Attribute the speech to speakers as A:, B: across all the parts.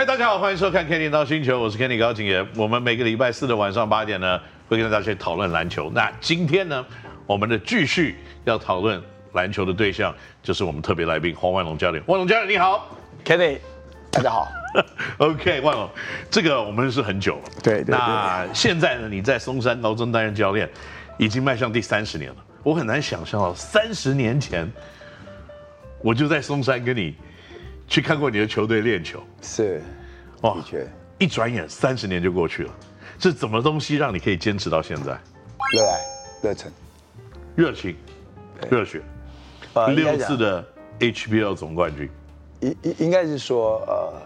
A: 嗨，大家好，欢迎收看《Kenny 到星球》，我是 Kenny 高景言。我们每个礼拜四的晚上八点呢，会跟大家讨论篮球。那今天呢，我们的继续要讨论篮球的对象，就是我们特别来宾黄万龙教练。万龙教练你好
B: ，Kenny，大家好。
A: OK，万龙，这个我们认识很久了。
B: 对对对。
A: 那现在呢，你在松山高中担任教练，已经迈向第三十年了。我很难想象到三十年前，我就在松山跟你。去看过你的球队练球，
B: 是，
A: 哇，的确，一转眼三十年就过去了，是怎么东西让你可以坚持到现在？
B: 热爱、热忱、
A: 热情、热血，呃，六次的 HBL 总冠军，
B: 应应应该是说，呃，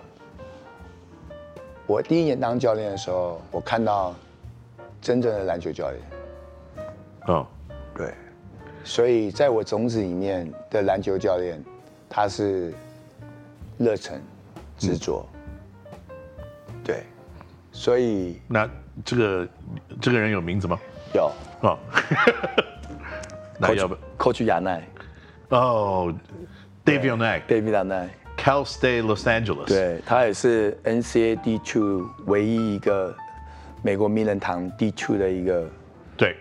B: 我第一年当教练的时候，我看到真正的篮球教练，
A: 嗯、哦，
B: 对，所以在我种子里面的篮球教练，他是。热忱、执着，嗯、对，所以
A: 那这个这个人有名字吗？
B: 有
A: 哦，那要不
B: Coach 亚奈
A: 哦，David Young，David
B: Young，Cal
A: State Los Angeles，
B: 对，他也是 NCAA D2 唯一一个美国名人堂 D two 的一个
A: 对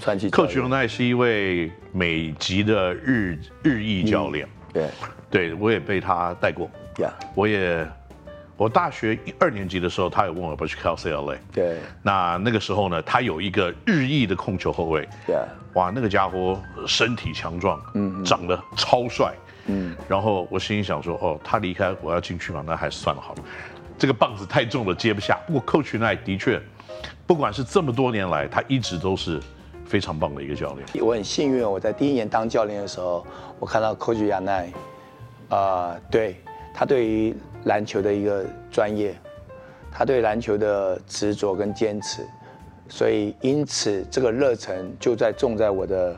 B: 传奇。
A: Coach Young 是一位美籍的日日裔教练，
B: 对。
A: 对，我也被他带过。
B: Yeah.
A: 我也，我大学一二年级的时候，他也问我要不要去 Cal State LA。
B: 对，
A: 那那个时候呢，他有一个日裔的控球后卫。
B: Yeah.
A: 哇，那个家伙身体强壮，嗯，长得超帅，嗯。然后我心里想说，哦，他离开，我要进去嘛，那还是算了好了。这个棒子太重了，接不下。不过 Coach 奈的确，不管是这么多年来，他一直都是非常棒的一个教练。
B: 我很幸运，我在第一年当教练的时候，我看到 Coach 亚奈。啊、对，他对于篮球的一个专业，他对篮球的执着跟坚持，所以因此这个热忱就在种在我的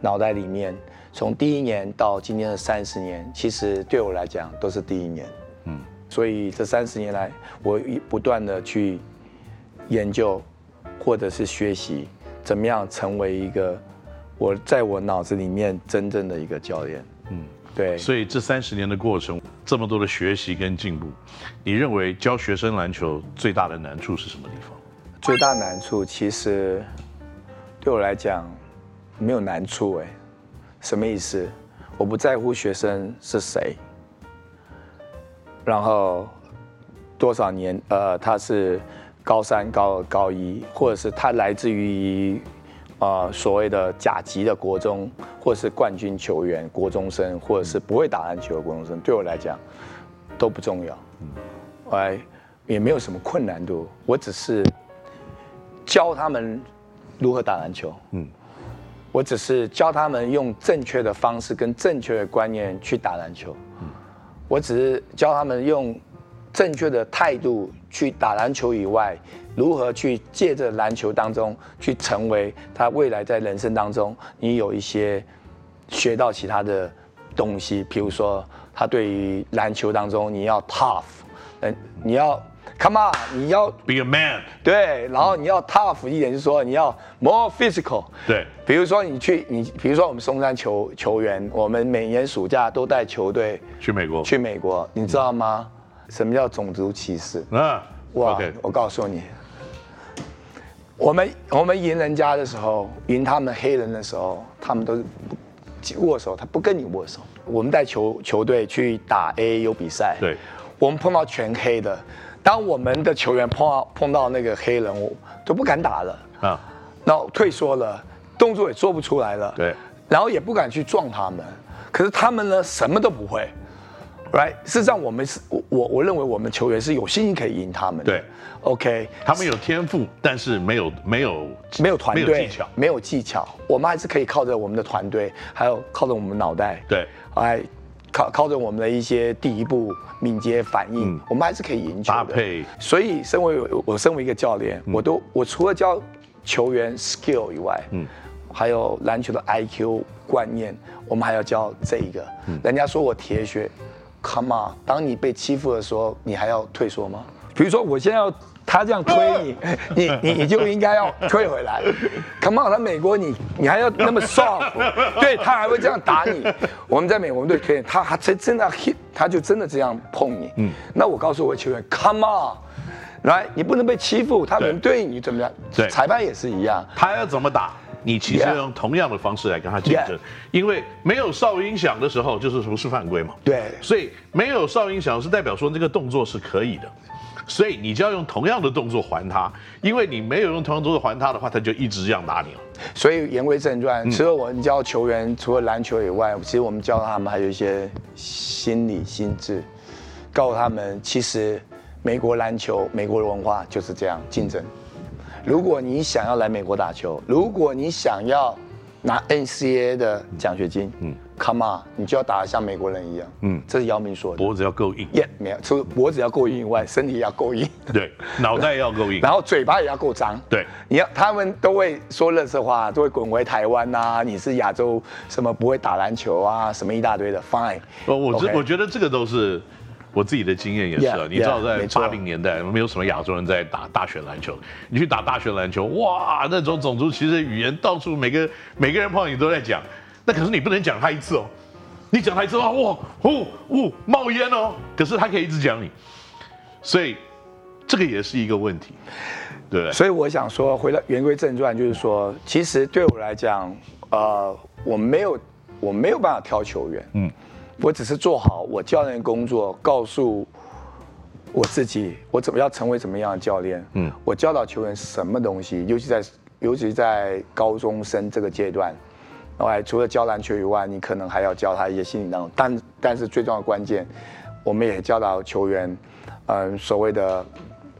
B: 脑袋里面。从第一年到今天的三十年，其实对我来讲都是第一年。嗯，所以这三十年来，我不断的去研究或者是学习，怎么样成为一个我在我脑子里面真正的一个教练。嗯。对，
A: 所以这三十年的过程，这么多的学习跟进步，你认为教学生篮球最大的难处是什么地方？
B: 最大难处其实对我来讲没有难处哎，什么意思？我不在乎学生是谁，然后多少年，呃，他是高三、高二、高一，或者是他来自于。啊、呃，所谓的甲级的国中，或者是冠军球员、国中生，或者是不会打篮球的国中生，对我来讲都不重要。嗯，哎，也没有什么困难度，我只是教他们如何打篮球。嗯，我只是教他们用正确的方式跟正确的观念去打篮球。嗯，我只是教他们用正确的态度去打篮球以外。如何去借着篮球当中去成为他未来在人生当中，你有一些学到其他的东西，比如说他对于篮球当中你要 tough，嗯，你要 come on，你要
A: be a man，
B: 对，然后你要 tough 一点，就是说你要 more physical，
A: 对，
B: 比如说你去你，比如说我们松山球球员，我们每年暑假都带球队
A: 去美国，
B: 去美国，你知道吗？什么叫种族歧视？
A: 啊，
B: 哇.我告诉你。我们我们赢人家的时候，赢他们黑人的时候，他们都是握手，他不跟你握手。我们带球球队去打 AAU 比赛，
A: 对，
B: 我们碰到全黑的，当我们的球员碰到碰到那个黑人，我都不敢打了。啊，然后退缩了，动作也做不出来了，
A: 对，
B: 然后也不敢去撞他们，可是他们呢，什么都不会。Right，事实上我们是，我我我认为我们球员是有信心可以赢他们的。
A: 对
B: ，OK，
A: 他们有天赋，但是没有没有
B: 没有团队，
A: 没有技巧，
B: 没有技巧。我们还是可以靠着我们的团队，还有靠着我们脑袋，
A: 对，
B: 哎靠靠着我们的一些第一步敏捷反应，嗯，我们还是可以赢球的。
A: 搭配。
B: 所以，身为我身为一个教练，嗯，我都我除了教球员 skill 以外，嗯，还有篮球的 IQ 观念，我们还要教这一个。嗯，人家说我铁血。Come on！当你被欺负的时候，你还要退缩吗？比如说我现在要他这样推你，你你你就应该要退回来。Come on，他美国你你还要那么 soft，对他还会这样打你。我们在美国队推他，他真真的 hit，他就真的这样碰你。嗯，那我告诉我球员，Come on，来，你不能被欺负，他能对你怎么样？
A: 对，
B: 裁判也是一样，
A: 他要怎么打？你其实用同样的方式来跟他竞争，因为没有哨音响的时候就是不是犯规嘛。
B: 对，
A: 所以没有哨音响是代表说这个动作是可以的，所以你就要用同样的动作还他，因为你没有用同样的动作还他的话，他就一直这样打你了。
B: 所以言归正传，除了我们教球员，除了篮球以外，其实我们教他们还有一些心理心智，告诉他们其实美国篮球、美国的文化就是这样竞争。如果你想要来美国打球，如果你想要拿 NCAA 的奖学金，嗯，Come on，你就要打得像美国人一样，嗯，这是姚明说的。
A: 脖子要够硬，
B: 耶，没有，除了脖子要够硬以外，身体也要够硬，
A: 对，脑袋要够硬，
B: 然后嘴巴也要够脏，
A: 对，
B: 你要他们都会说垃圾话，都会滚回台湾呐，你是亚洲什么不会打篮球啊，什么一大堆的，Fine，
A: 我我我觉得这个都是。我自己的经验也是啊，你知道在八零年代没有什么亚洲人在打大学篮球，你去打大学篮球，哇，那种种族歧视语言到处每个每个人碰到你都在讲，那可是你不能讲他一次哦，你讲他一次的话，哇，呜呜冒烟哦，可是他可以一直讲你，所以这个也是一个问题，对不对？
B: 所以我想说，回到言归正传，就是说，其实对我来讲，呃，我没有我没有办法挑球员，嗯。我只是做好我教练工作，告诉我自己我怎么要成为怎么样的教练。嗯，我教导球员什么东西，尤其在尤其在高中生这个阶段，然后除了教篮球以外，你可能还要教他一些心理当中。但但是最重要的关键，我们也教导球员，嗯，所谓的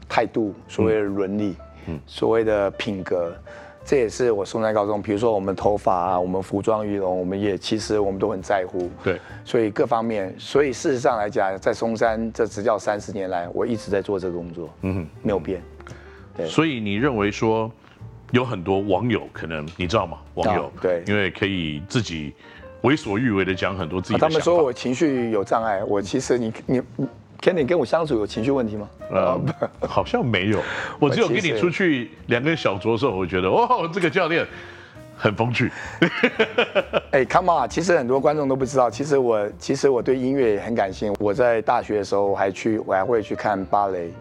B: 态度，所谓的伦理，嗯，所谓的品格。这也是我松山高中，比如说我们头发啊，我们服装仪容，我们也其实我们都很在乎。
A: 对，
B: 所以各方面，所以事实上来讲，在松山这执教三十年来，我一直在做这个工作，嗯哼，没有变。
A: 对，所以你认为说有很多网友可能你知道吗？网友
B: 对，
A: 因为可以自己为所欲为的讲很多自己的。
B: 他们说我情绪有障碍，我其实你你。Kenny 跟我相处有情绪问题吗？
A: 呃，好像没有。我只有 跟你出去两个小酌的时候，我觉得 哦，这个教练很风趣。
B: 哎，Come on！其实很多观众都不知道，其实我其实我对音乐也很感兴趣。我在大学的时候我还去，我还会去看芭蕾，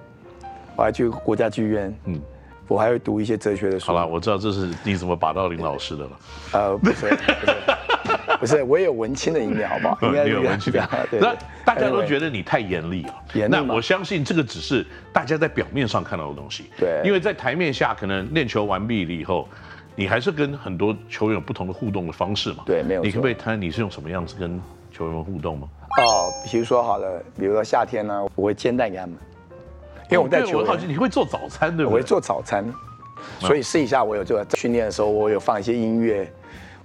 B: 我还去国家剧院。嗯，我还会读一些哲学的书。
A: 好了，我知道这是你怎么把到林老师的了。
B: 呃，不是。不是不是，我也有文青的一面，好不好？应该
A: 有文青的。那大家都觉得你太严厉了。严厉。那我相信这个只是大家在表面上看到的东西。
B: 对。
A: 因为在台面下，可能练球完毕了以后，你还是跟很多球员有不同的互动的方式嘛。
B: 对，没有。
A: 你可不可以谈你是用什么样子跟球员们互动吗？
B: 哦，比如说好了，比如说夏天呢，我会煎蛋给他们，因为我带球
A: 好奇你会做早餐对不对？
B: 我会做早餐，所以试一下，我有做训练的时候，我有放一些音乐。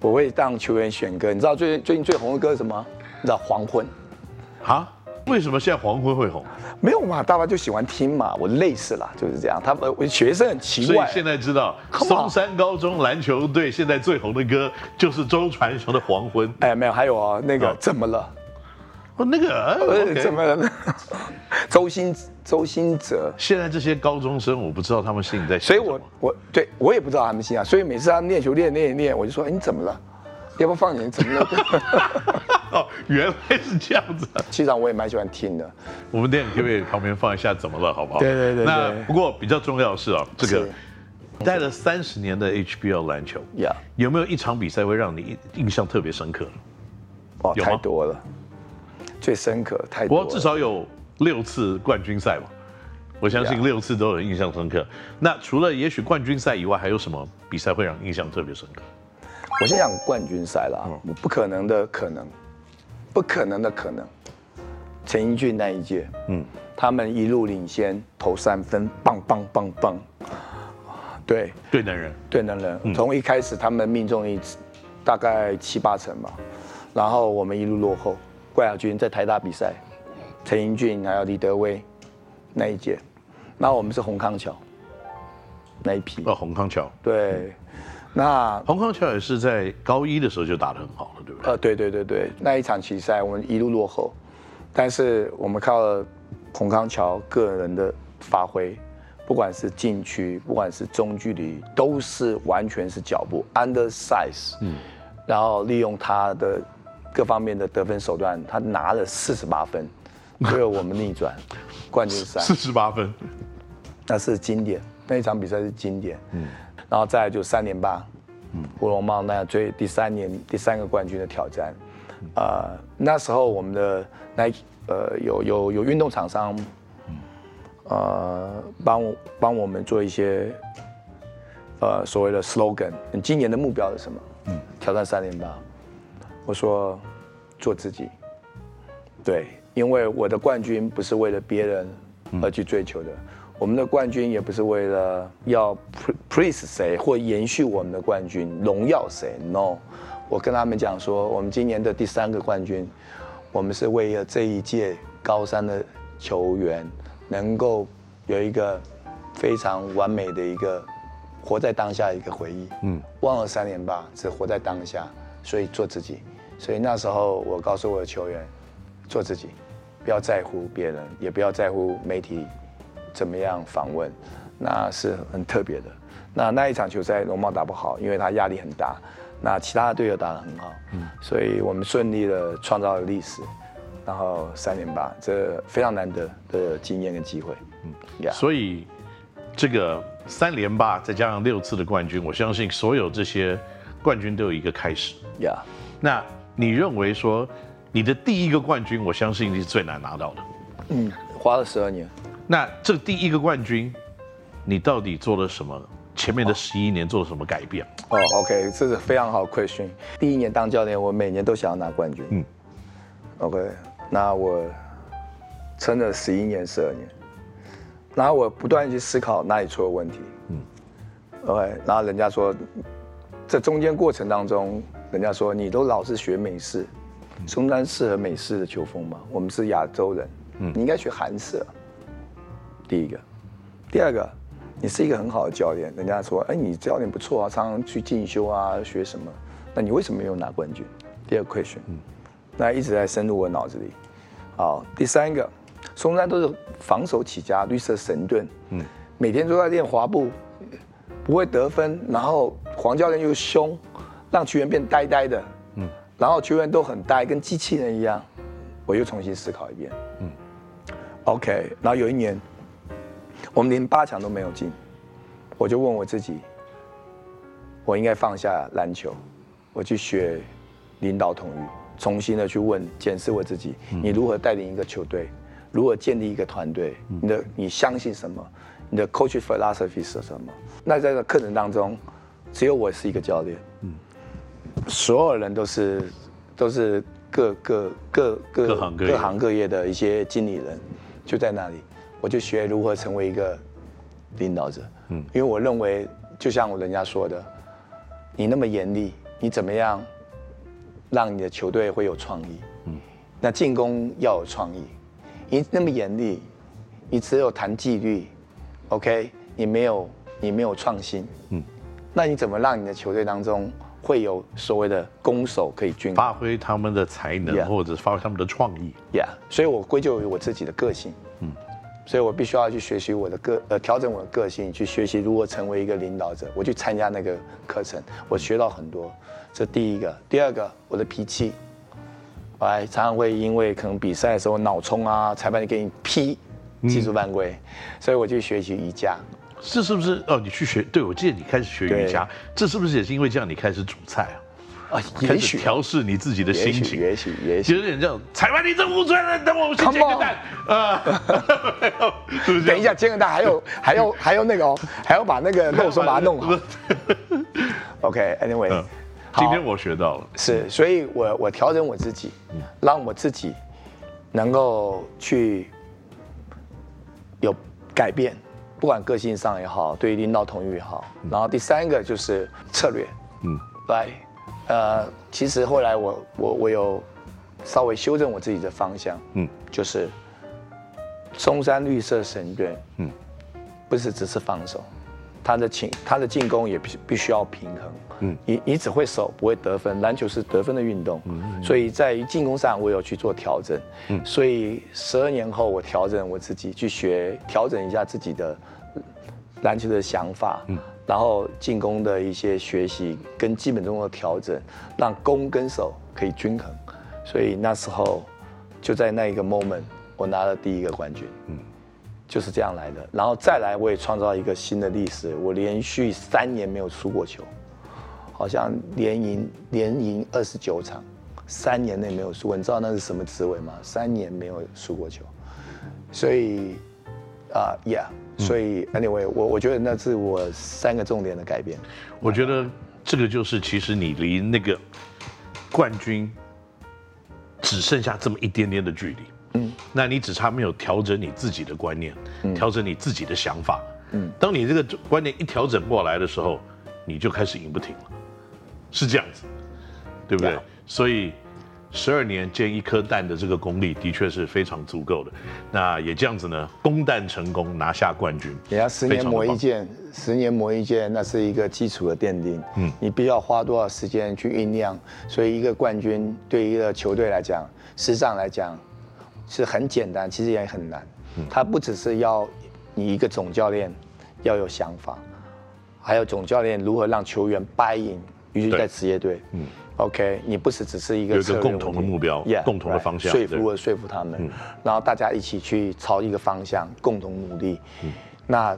B: 我会让球员选歌，你知道最近最近最红的歌是什么？你知道黄昏？
A: 啊？为什么现在黄昏会红？
B: 没有嘛，大家就喜欢听嘛。我累死了，就是这样。他们学生很奇怪。
A: 所以现在知道松山高中篮球队现在最红的歌就是周传雄的《黄昏》。
B: 哎，没有，还有哦，那个怎么了？
A: 哦，那个、
B: okay、怎么了？周星周星哲。
A: 现在这些高中生，我不知道他们心里在想。
B: 所以我我对我也不知道他们心啊。所以每次他们练球练练练，我就说：哎，你怎么了？要不放点？怎么了？
A: 哦，原来是这样子。
B: 其实我也蛮喜欢听的。
A: 我们电影可不可以旁边放一下？怎么了？好不好？
B: 对对对，对。
A: 那不过比较重要的是啊，这个带了三十年的 HBL 篮球，Yeah. 有没有一场比赛会让你印象特别深刻？
B: 哦，太多了。最深刻太多，
A: 不过至少有六次冠军赛嘛，我相信六次都有印象深刻。那除了也许冠军赛以外，还有什么比赛会让印象特别深刻？
B: 我先讲冠军赛啦，不可能的可能，不可能的可能。陈英俊那一届，嗯，他们一路领先，投三分，棒棒棒棒，对，
A: 对能人，
B: 对能人。从一开始他们命中率大概七八成吧，然后我们一路落后。冠亚军在台大比赛，陈英俊还有李德威那一届，那我们是洪康桥那一批。
A: 哦，洪康桥。
B: 对，那
A: 洪康桥也是在高一的时候就打得很好了，对不对？
B: 呃，对对对对，那一场棋赛我们一路落后，但是我们靠了洪康桥个人的发挥，不管是禁区，不管是中距离，都是完全是脚步 undersize，嗯，然后利用他的各方面的得分手段，他拿了四十八分，最后我们逆转 冠军赛，
A: 四十八分，
B: 那是经典，那一场比赛是经典，嗯，然后再来就三连霸，嗯，胡龙茂那追第三年第三个冠军的挑战，呃，那时候我们的 Nike 呃有有有运动厂商。呃，帮我帮我们做一些，呃，所谓的 slogan。你今年的目标是什么？嗯，挑战三连霸。我说，做自己。对，因为我的冠军不是为了别人而去追求的，嗯、我们的冠军也不是为了要 praise 谁或延续我们的冠军，荣耀谁。No，我跟他们讲说，我们今年的第三个冠军，我们是为了这一届高三的球员。能够有一个非常完美的一个活在当下的一个回忆，嗯，忘了三年吧，只活在当下，所以做自己。所以那时候我告诉我的球员，做自己，不要在乎别人，也不要在乎媒体怎么样访问，那是很特别的。那那一场球赛，龙猫打不好，因为他压力很大，那其他的队友打得很好，嗯，所以我们顺利的创造了历史。然后三连霸，这非常难得的经验跟机会。嗯
A: ，Yeah. 所以这个三连霸再加上六次的冠军，我相信所有这些冠军都有一个开始。
B: Yeah.
A: 那你认为说你的第一个冠军，我相信你是最难拿到的。
B: 嗯，花了十二年。
A: 那这第一个冠军，你到底做了什么？前面的十一年做了什么改变？
B: 哦、oh,，OK，这是非常好的 question。第一年当教练，我每年都想要拿冠军。嗯，OK。那我撑了十一年、十二年，然后我不断去思考哪里出了问题。嗯，OK，然后人家说，这中间过程当中，人家说你都老是学美式，松山适合美式的球风吗？我们是亚洲人，嗯，你应该学韩式。第一个，第二个，你是一个很好的教练，人家说，哎，你教练不错啊，常常去进修啊，学什么？那你为什么没有拿冠军？第二个 question。嗯那一直在深入我脑子里。好，第三个，松山都是防守起家，绿色神盾，嗯，每天都在练滑步，不会得分，然后黄教练又凶，让球员变呆呆的，嗯，然后球员都很呆，跟机器人一样。我又重新思考一遍，嗯，OK，然后有一年，我们连八强都没有进，我就问我自己，我应该放下篮球，我去学领导统御。重新的去问、检视我自己，你如何带领一个球队，如何建立一个团队？你的你相信什么？你的 coach philosophy 是什么？那在这个课程当中，只有我是一个教练，嗯，所有人都是都是各各各各各行各各行各业的一些经理人，就在那里，我就学如何成为一个领导者，嗯，因为我认为，就像我人家说的，你那么严厉，你怎么样？让你的球队会有创意，嗯，那进攻要有创意。你那么严厉，你只有谈纪律，OK，你没有你没有创新，嗯，那你怎么让你的球队当中会有所谓的攻守可以均衡，
A: 发挥他们的才能.或者发挥他们的创意
B: ？Yeah，所以我归咎于我自己的个性，嗯，所以我必须要去学习我的个呃调整我的个性，去学习如何成为一个领导者。我去参加那个课程，我学到很多。这第一个，第二个，我的脾气，哎，常常会因为可能比赛的时候脑冲啊，裁判就给你批技术犯规，嗯、所以我就学习瑜伽。
A: 这是不是哦？你去学？对，我记得你开始学瑜伽，这是不是也是因为这样你开始煮菜啊？啊，也许调试你自己的心情，
B: 也许也许，
A: 有点这样。踩完，你这五寸了，等我们去煎个蛋啊！
B: 等一下，煎个蛋还有还有 还有那个哦，还要把那个肉松把它弄好。OK，Anyway。
A: 今天我学到了，
B: 是，所以我我调整我自己，让我自己能够去有改变，不管个性上也好，对于领导同意也好。然后第三个就是策略，嗯，来，呃，其实后来我我我有稍微修正我自己的方向，嗯，就是中山绿色神盾，嗯，不是只是防守，他的进他的进攻也必必须要平衡。嗯，你你只会守不会得分，篮球是得分的运动。所以在于进攻上我有去做调整。嗯，所以十二年后我调整我自己去学调整一下自己的篮球的想法。嗯。然后进攻的一些学习跟基本动作的调整，让攻跟守可以均衡，所以那时候就在那一个 moment，我拿了第一个冠军，嗯，就是这样来的。然后再来，我也创造一个新的历史，我连续三年没有输过球，好像连赢连赢二十九场，三年内没有输过，你知道那是什么滋味吗？三年没有输过球，所以啊、uh,，Yeah。所以，anyway，我我觉得那是我三个重点的改变。
A: 我觉得这个就是，其实你离那个冠军只剩下这么一点点的距离。嗯，那你只差没有调整你自己的观念，调整你自己的想法。嗯，当你这个观念一调整过来的时候，你就开始赢不停了，是这样子，对不对？所以。十二年煎一颗蛋的这个功力的确是非常足够的，那也这样子呢，攻蛋成功拿下冠军。
B: 也要十年磨一剑，十年磨一剑，那是一个基础的奠定。嗯，你必须要花多少时间去酝酿？所以一个冠军对于一个球队来讲，实际上来讲是很简单，其实也很难。嗯，他不只是要你一个总教练要有想法，还有总教练如何让球员 buy in，尤其在职业队。嗯。OK，你不是只是一个，
A: 有一个共同的目标，yeah, 共同的方向，
B: 说服和说服他们，嗯、然后大家一起去朝一个方向共同努力。嗯、那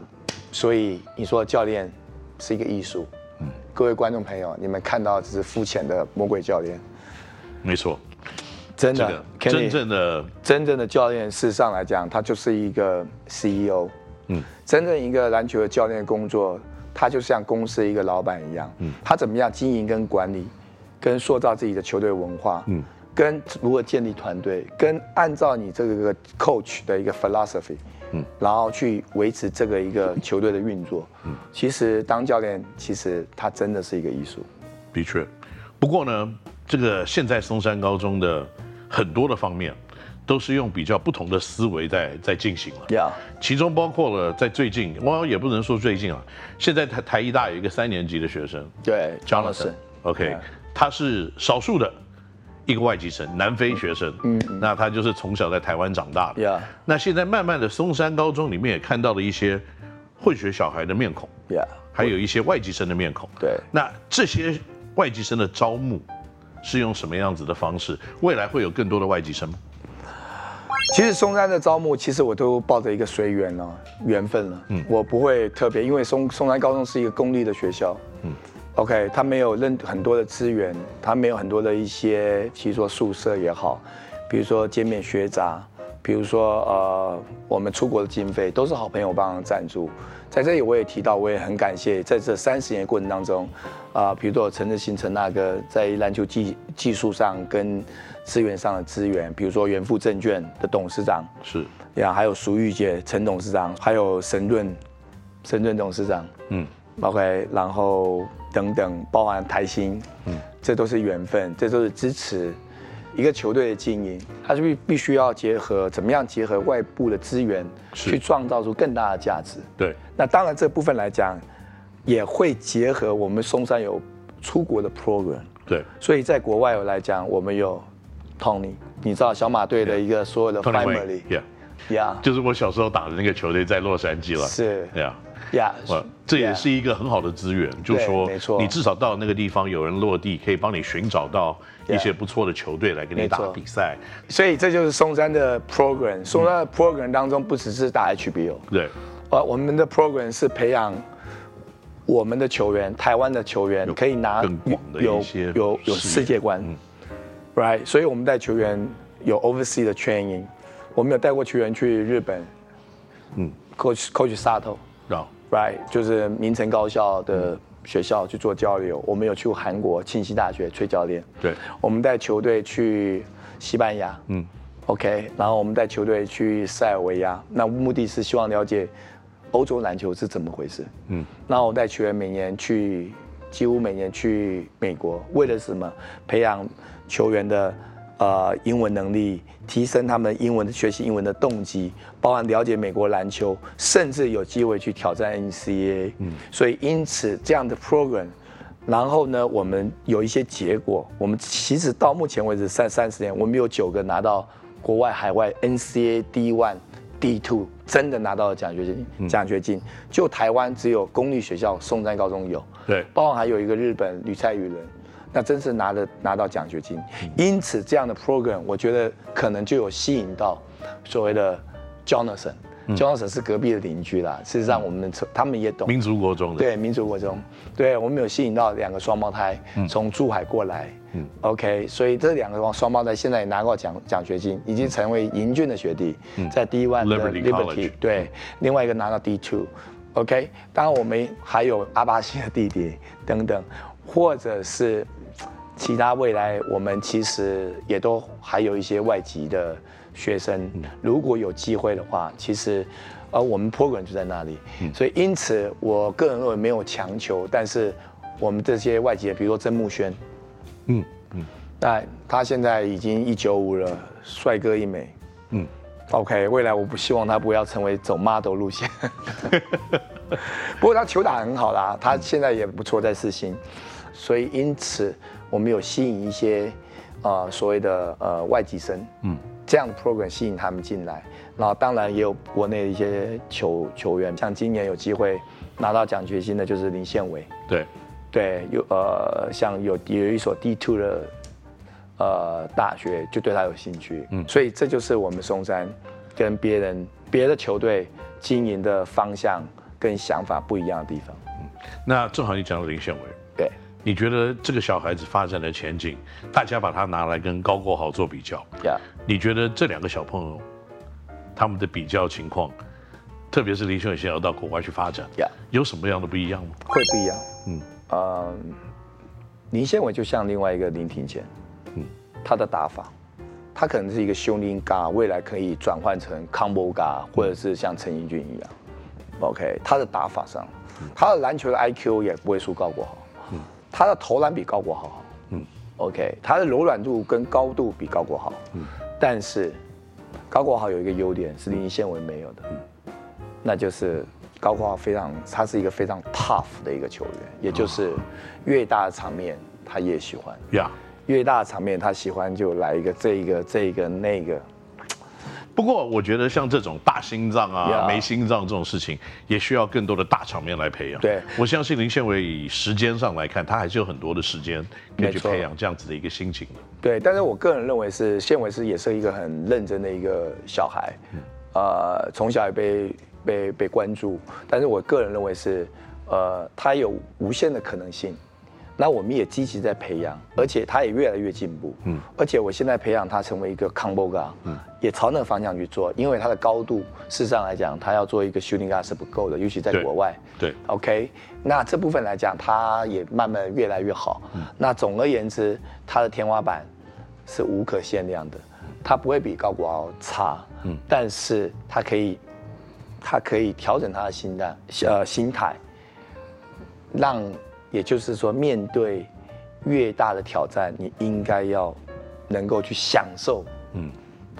B: 所以你说教练是一个艺术，嗯、各位观众朋友，你们看到只是肤浅的魔鬼教练，
A: 没错，
B: 真的，
A: 这个、真正的
B: 真正的教练，事实上来讲，他就是一个 CEO。嗯，真正一个篮球的教练工作，他就像公司一个老板一样，嗯，他怎么样经营跟管理？跟塑造自己的球队文化，嗯，跟如何建立团队，跟按照你这个 coach 的一个 philosophy，嗯，然后去维持这个一个球队的运作，嗯，其实当教练，其实他真的是一个艺术。
A: 的确，不过呢，这个现在松山高中的很多的方面，都是用比较不同的思维在在进行了。
B: Yeah，
A: 其中包括了在最近，我也不能说最近啊，现在台台艺大有一个三年级的学生，
B: 对，Jonathan，OK。
A: 他是少数的一个外籍生，南非学生。嗯，嗯，那他就是从小在台湾长大的。Yeah. 那现在慢慢的，松山高中里面也看到了一些混血小孩的面孔。Yeah. 还有一些外籍生的面孔。
B: 对。
A: 那这些外籍生的招募是用什么样子的方式？未来会有更多的外籍生吗？
B: 其实松山的招募，其实我都抱着一个随缘了，缘分了。嗯。我不会特别，因为松松山高中是一个公立的学校。嗯。OK，他没有任很多的资源，他没有很多的一些，比如说宿舍也好，比如说见面学杂，比如说呃，我们出国的经费都是好朋友帮忙赞助。在这里我也提到，我也很感谢，在这三十年的过程当中，啊、呃，比如说陈志新陈大哥在篮球技技术上跟资源上的资源，比如说元富证券的董事长。
A: 是。
B: 呀，还有苏玉姐陈董事长，还有神盾神盾董事长，嗯，OK，然后。等等，包含台新，嗯，这都是缘分，这都是支持一个球队的经营，它是必必须要结合怎么样结合外部的资源，去创造出更大的价值。
A: 对，
B: 那当然这部分来讲，也会结合我们松山有出国的 program。
A: 对，
B: 所以在国外有来讲，我们有 Tony，你知道小马队的一个所有的 family，Yeah，
A: 就是我小时候打的那个球队在洛杉矶了。
B: 是
A: ，Yeah。
B: 呀
A: ，Yeah, 这也是一个很好的资源就是说，没错，你至少到那个地方有人落地，可以帮你寻找到一些不错的球队来跟你打比赛。
B: 所以这就是松山的 program，松山的 program 当中不只是打 HBO，
A: 对，
B: 呃，我们的 program 是培养我们的球员，台湾的球员可以拿
A: 更广的一些
B: 有有有世界观，嗯，right，所以我们带球员有 overseas 的 training，我们有带过球员去日本，嗯，coach coach Sato。Right，就是名城高校的学校去做交流。嗯、我们有去过韩国庆熙大学崔教练。
A: 对，
B: 我们带球队去西班牙。嗯，OK，然后我们带球队去塞尔维亚。那目的是希望了解欧洲篮球是怎么回事。嗯，然后我带球员每年去，几乎每年去美国，为了什么？培养球员的呃英文能力，提升他们英文的学习英文的动机，包含了解美国篮球，甚至有机会去挑战 NCAA。嗯，所以因此这样的 program，然后呢，我们有一些结果。我们其实到目前为止三三十年，我们有九个拿到国外海外 NCAA D1。D2 真的拿到了奖学金，奖学金就台湾只有公立学校松山高中有，
A: 对，
B: 包括还有一个日本旅菜羽人，那真是拿了拿到奖学金，因此这样的 program 我觉得可能就有吸引到所谓的 Jonathan。Johnson 是隔壁的邻居啦。事实上，我们他们也懂
A: 民族国中的。
B: 对，民族国中，对我们有吸引到两个双胞胎从珠海过来。嗯，OK，所以这两个双胞胎现在也拿过奖奖学金，已经成为英俊的学弟，在 D1 的 Liberty。对，另外一个拿到 D2。OK，当然我们还有阿巴西的弟弟等等，或者是其他未来，我们其实也都还有一些外籍的。学生如果有机会的话，其实，呃，我们 program 就在那里，所以因此，我个人认为没有强求，但是我们这些外籍的，比如说曾木轩，嗯嗯，但他现在已经一九五了，帅哥一枚，嗯，OK，未来我不希望他不要成为走 model 路线，不过他球打很好啦，他现在也不错在四星，所以因此我们有吸引一些，呃，所谓的呃外籍生，嗯。这样的 program 吸引他们进来，然后当然也有国内的一些球球员，像今年有机会拿到奖学金的，就是林宪伟。
A: 对，
B: 对，有呃，像有有一所 D two 的呃大学，就对他有兴趣。嗯，所以这就是我们松山跟别人别的球队经营的方向跟想法不一样的地方。嗯，
A: 那正好你讲到林宪伟。
B: 对。
A: 你觉得这个小孩子发展的前景，大家把他拿来跟高国豪做比较，Yeah. 你觉得这两个小朋友他们的比较情况，特别是林宪伟现在要到国外去发展，Yeah. 有什么样的不一样吗？
B: 会不一样，嗯，呃，林宪伟就像另外一个林庭谦，嗯，他的打法，他可能是一个 shooting guard，未来可以转换成 combo guard，或者是像陈英俊一样，OK，他的打法上，他的篮球的 IQ 也不会输高国豪。他的投篮比高国豪好，嗯，OK，他的柔软度跟高度比高国豪，嗯，但是高国豪有一个优点是林宪文没有的，嗯，那就是高国豪非常，他是一个非常 tough 的一个球员，也就是越大的场面他越喜欢，呀，越大的场面他喜欢就来一个这一个这一个那个。
A: 不过我觉得像这种大心脏啊、没心脏这种事情，也需要更多的大场面来培养。
B: 对，
A: 我相信林宪伟以时间上来看，他还是有很多的时间可以去培养这样子的一个心情。
B: 对，但是我个人认为是宪伟是也是一个很认真的一个小孩，呃，从小也被被被关注。但是我个人认为是，呃，他有无限的可能性。那我们也积极在培养，而且他也越来越进步。嗯，而且我现在培养他成为一个 combo guard，嗯，也朝那个方向去做。因为他的高度，事实上来讲，他要做一个 shooting guard 是不够的，尤其在国外。
A: 对，对
B: ，OK。那这部分来讲，他也慢慢越来越好。嗯，那总而言之，他的天花板是无可限量的，他不会比高国豪差。嗯，但是他可以，他可以调整他的心态，呃，心态，让。也就是说，面对越大的挑战，你应该要能够去享受，嗯，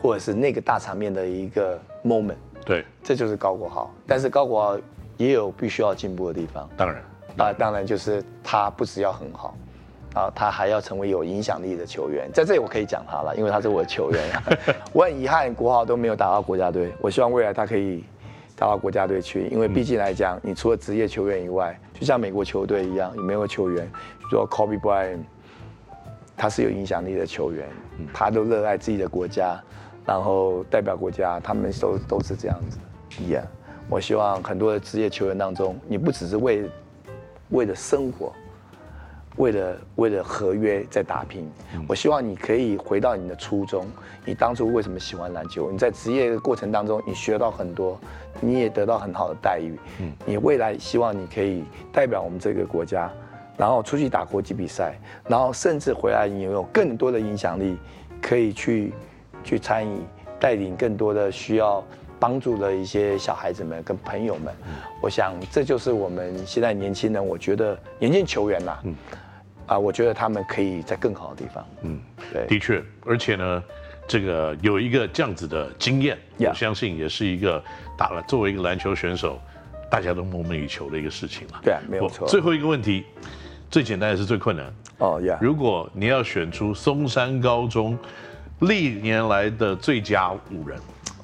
B: 或者是那个大场面的一个 moment。
A: 对，
B: 这就是高国豪。但是高国豪也有必须要进步的地方。
A: 当然，
B: 啊，当然就是他不只要很好，啊，他还要成为有影响力的球员。在这里我可以讲他了，因为他是我的球员。我很遗憾，国豪都没有打到国家队。我希望未来他可以。打到国家队去，因为毕竟来讲，你除了职业球员以外，就像美国球队一样，有没有球员，比如说 Kobe Bryant，他是有影响力的球员，他都热爱自己的国家，然后代表国家，他们都都是这样子。Yeah，我希望很多的职业球员当中，你不只是为为了生活。为了为了合约在打拼，我希望你可以回到你的初衷。你当初为什么喜欢篮球？你在职业的过程当中，你学到很多，你也得到很好的待遇。你未来希望你可以代表我们这个国家，然后出去打国际比赛，然后甚至回来你有更多的影响力，可以去去参与带领更多的需要帮助的一些小孩子们跟朋友们。我想这就是我们现在年轻人，我觉得年轻球员呐。啊，我觉得他们可以在更好的地方。
A: 嗯，对，的确，而且呢，这个有一个这样子的经验.我相信也是一个打了作为一个篮球选手，大家都梦寐以求的一个事情了。
B: 对啊，没有错。
A: 最后一个问题，最简单也是最困难。
B: 哦呀，
A: 如果你要选出松山高中历年来的最佳五人，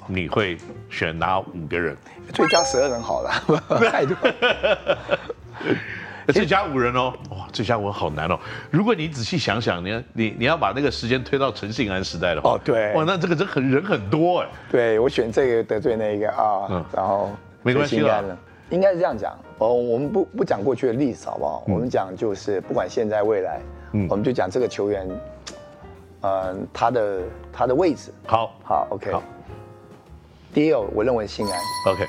A: 你会选哪五个人？
B: 最佳十二人好了，太多。
A: 最佳五人哦，哇，最佳五人好难哦。如果你仔细想想，你你你要把那个时间推到陈信安时代的话，
B: 哦对，
A: 哇，那这个人很人很多哎。
B: 对，我选这个得罪那一个啊，嗯，然后
A: 没关系了。
B: 应该是这样讲，哦，我们不不讲过去的历史好不好？嗯、我们讲就是不管现在未来，嗯，我们就讲这个球员，呃，他的他的位置。
A: 好，
B: 好，OK。好第一个，我认为信安
A: ，OK，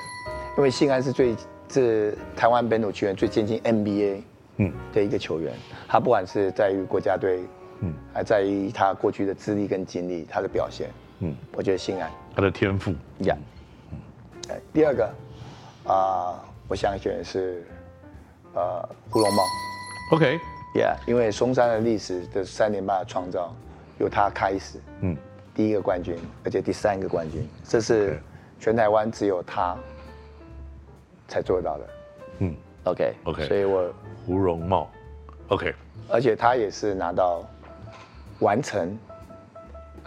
B: 因为信安是最是台湾本土球员最接近 NBA，嗯，的一个球员。嗯、他不管是在于国家队，嗯，还在于他过去的资历跟经历，他的表现，嗯，我觉得心安。
A: 他的天赋，
B: 呀，嗯，第二个，啊、呃，我想选的是，呃，胡龙茂
A: ，OK，Yeah，
B: 因为松山的历史的三连霸的创造由他开始，嗯，第一个冠军，而且第三个冠军，这是全台湾只有他才做到的，嗯，OK，OK，Okay, Okay, 所以我
A: 胡荣茂，OK，
B: 而且他也是拿到完成。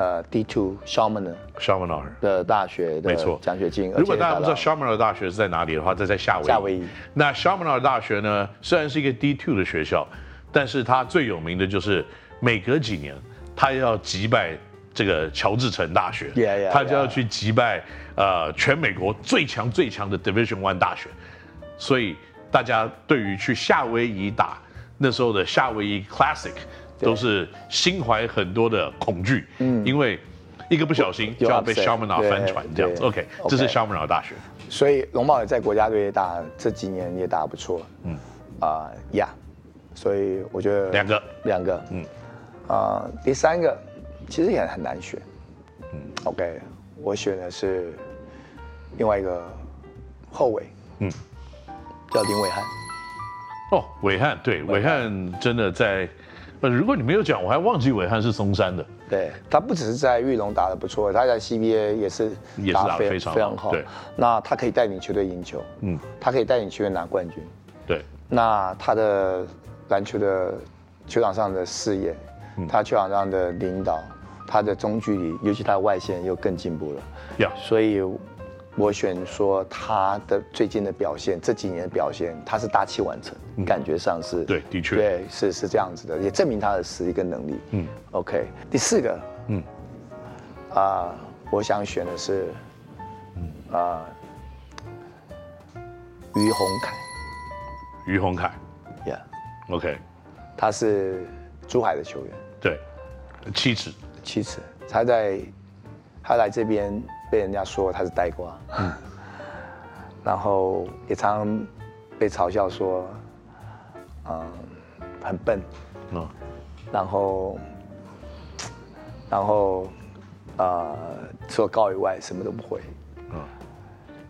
B: 呃，D two Chaminade 的大学的奖学金。
A: 如果大家不知道 Chaminade 大学是在哪里的话，在在夏威夷。
B: 夏威夷。
A: 那 Chaminade 大学呢，虽然是一个 D two 的学校，但是它最有名的就是每隔几年，它要击败这个乔治城大学，它就要去击败呃全美国最强最强的 Division One 大学。所以大家对于去夏威夷打那时候的夏威夷 Classic。都是心怀很多的恐惧，嗯，因为一个不小心就要被 Chaminade 翻船这样子。OK，这是 Chaminade 大学，
B: 所以龙茂也在国家队打，这几年也打得不错，嗯，啊呀，所以我觉得
A: 两个。
B: 两个，嗯，啊，第三个其实也很难选，嗯，OK，我选的是另外一个后卫，嗯，叫林伟汉。
A: 哦，伟汉，对，伟汉真的在。呃，如果你没有讲，我还忘记伟汉是松山的。
B: 对，他不只是在玉龙打得不错，他在 CBA 也是打得非常非常好。对，那他可以带领球队赢球，嗯，他可以带领球队拿冠军。
A: 对，
B: 那他的篮球的球场上的视野，嗯、他球场上的领导，他的中距离，尤其他的外线又更进步了。
A: Yeah.
B: 所以。我选说他的最近的表现，这几年的表现，他是大器晚成，嗯、感觉上是
A: 对，的确，
B: 对，是是这样子的，也证明他的实力跟能力。嗯，OK，第四个，嗯，啊、呃，我想选的是，嗯啊，于洪凯，
A: 于洪凯
B: ，Yeah，OK，他是珠海的球员，
A: 对，七尺，
B: 七尺，他在，他来这边。被人家说他是呆瓜，嗯，然后也常常被嘲笑说，嗯，很笨，嗯，然后，然后，呃，除了高以外什么都不会，嗯，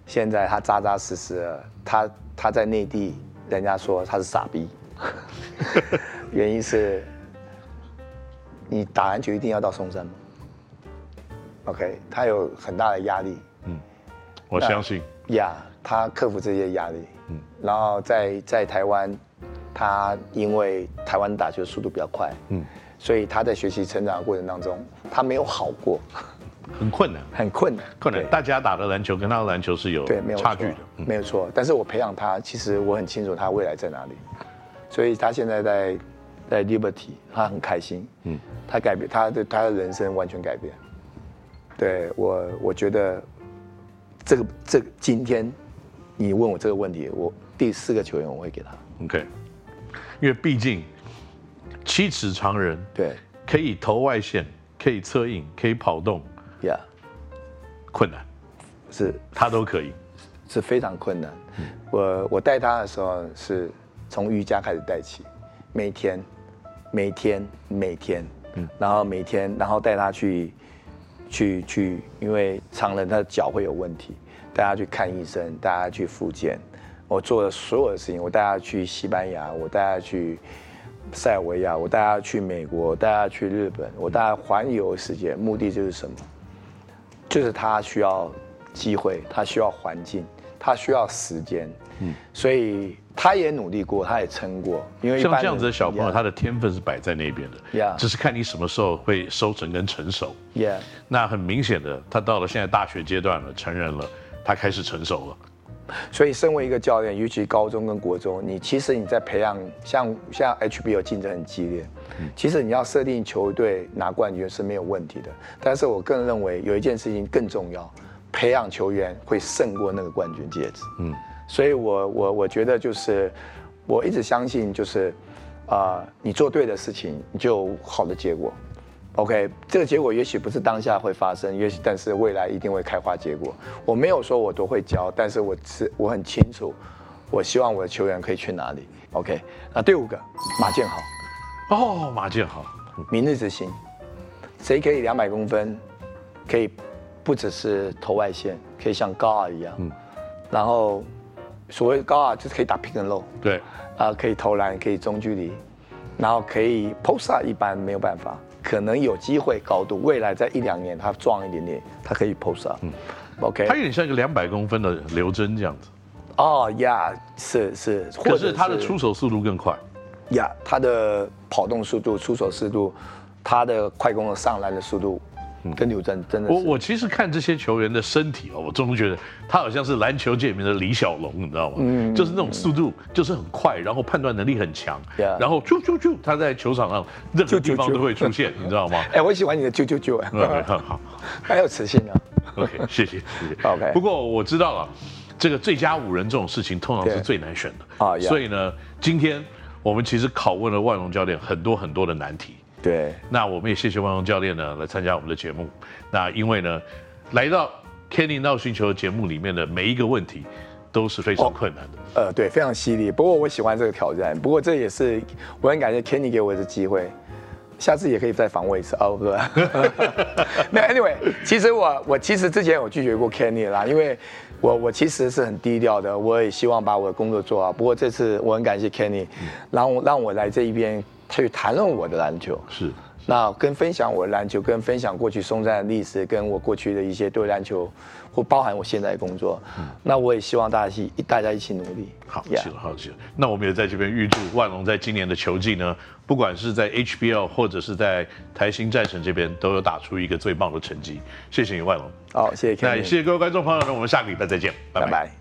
B: 现在他扎扎实实的，他他在内地，人家说他是傻逼，原因是，你打篮球一定要到松山吗？OK，他有很大的压力。嗯，
A: 我相信。
B: 呀，他克服这些压力。嗯，然后在在台湾，他因为台湾打球速度比较快。嗯，所以他在学习成长的过程当中，他没有好过，
A: 很困难，
B: 很困难，
A: 困难。大家打的篮球跟他的篮球是有对没有差距的，
B: 没有错。但是我培养他，其实我很清楚他未来在哪里，所以他现在在在 Liberty，他很开心。嗯，他改变他的他的人生完全改变。对我，我觉得这个这个今天你问我这个问题，我第四个球员我会给他。
A: OK，因为毕竟七尺长人，
B: 对，
A: 可以投外线，可以策应，可以跑动
B: ，Yeah，
A: 困难
B: 是
A: 他都可以，
B: 是非常困难。嗯、我我带他的时候是从瑜伽开始带起，每天每天每天，嗯，然后每天然后带他去。去去，因为常人他的脚会有问题，带他去看医生，带他去复健。我做的所有的事情，我带他去西班牙，我带他去，塞尔维亚，我带他去美国，带他去日本，我带他环游世界，目的就是什么？就是他需要机会，他需要环境，他需要时间。嗯，所以他也努力过，他也撑过。因为
A: 像这样子的小朋友，他的天分是摆在那边的。只是看你什么时候会收成跟成熟。
B: Yeah.
A: 那很明显的，他到了现在大学阶段了，成人了，他开始成熟了。
B: 所以，身为一个教练，尤其高中跟国中，你其实你在培养，像像 HBL 竞争很激烈，其实你要设定球队拿冠军是没有问题的。但是我更认为有一件事情更重要，培养球员会胜过那个冠军戒指。嗯，所以我我我觉得就是，我一直相信就是，啊、呃，你做对的事情，你就有好的结果。OK，这个结果也许不是当下会发生，也许但是未来一定会开花结果。我没有说我多会教，但是我是我很清楚，我希望我的球员可以去哪里。OK，那第五个马建豪，
A: 哦，马建豪，
B: 明日之星，谁可以两百公分，可以不只是投外线，可以像高尔一样，嗯，然后所谓高啊就是可以打 pick and roll，
A: 对，
B: 啊、呃，可以投篮，可以中距离，然后可以 post up，一般没有办法。可能有机会高度，未来在一两年他壮一点点，他可以 post up。嗯，OK。他
A: 有点像一个两百公分的刘真这样子。
B: 哦呀，是是。
A: 可是他的出手速度更快。
B: 呀，他的跑动速度、出手速度，他的快攻的上篮的速度。跟刘真真的，
A: 我我其实看这些球员的身体哦，我终于觉得他好像是篮球界里面的李小龙，你知道吗？嗯，就是那种速度就是很快，然后判断能力很强，然后啾啾啾，他在球场上任何地方都会出现，你知道吗？
B: 哎，我喜欢你的啾啾啾，哎，很好，很 有磁性啊。
A: OK，谢谢谢谢。OK，不过我知道了，这个最佳五人这种事情通常是最难选的啊，所以呢，今天我们其实拷问了万荣教练很多很多的难题。
B: 对，
A: 那我们也谢谢万荣教练呢来参加我们的节目。那因为呢，来到 Kenny NOW 星球节目里面的每一个问题都是非常困难的。
B: 哦、呃，对，非常犀利。不过我喜欢这个挑战。不过这也是我很感谢 Kenny 给我的机会。下次也可以再访问一次哦，不对。那 Anyway，其实我我其实之前有拒绝过 Kenny 啦，因为我我其实是很低调的，我也希望把我的工作做好。不过这次我很感谢 Kenny，让我让我来这一边。去谈论我的篮球
A: 是，
B: 那跟分享我的篮球，跟分享过去松赞的历史，跟我过去的一些对篮球，或包含我现在的工作。嗯，那我也希望大家一起大家一起努力。
A: 好，谢了，好，谢了。那我们也在这边预祝万隆在今年的球季呢，不管是在 HBL 或者是在台新战神这边，都有打出一个最棒的成绩。谢谢你，万隆。
B: 好，谢谢。
A: 那也谢谢各位观众朋友呢，我们下个礼拜再见，拜拜。拜拜。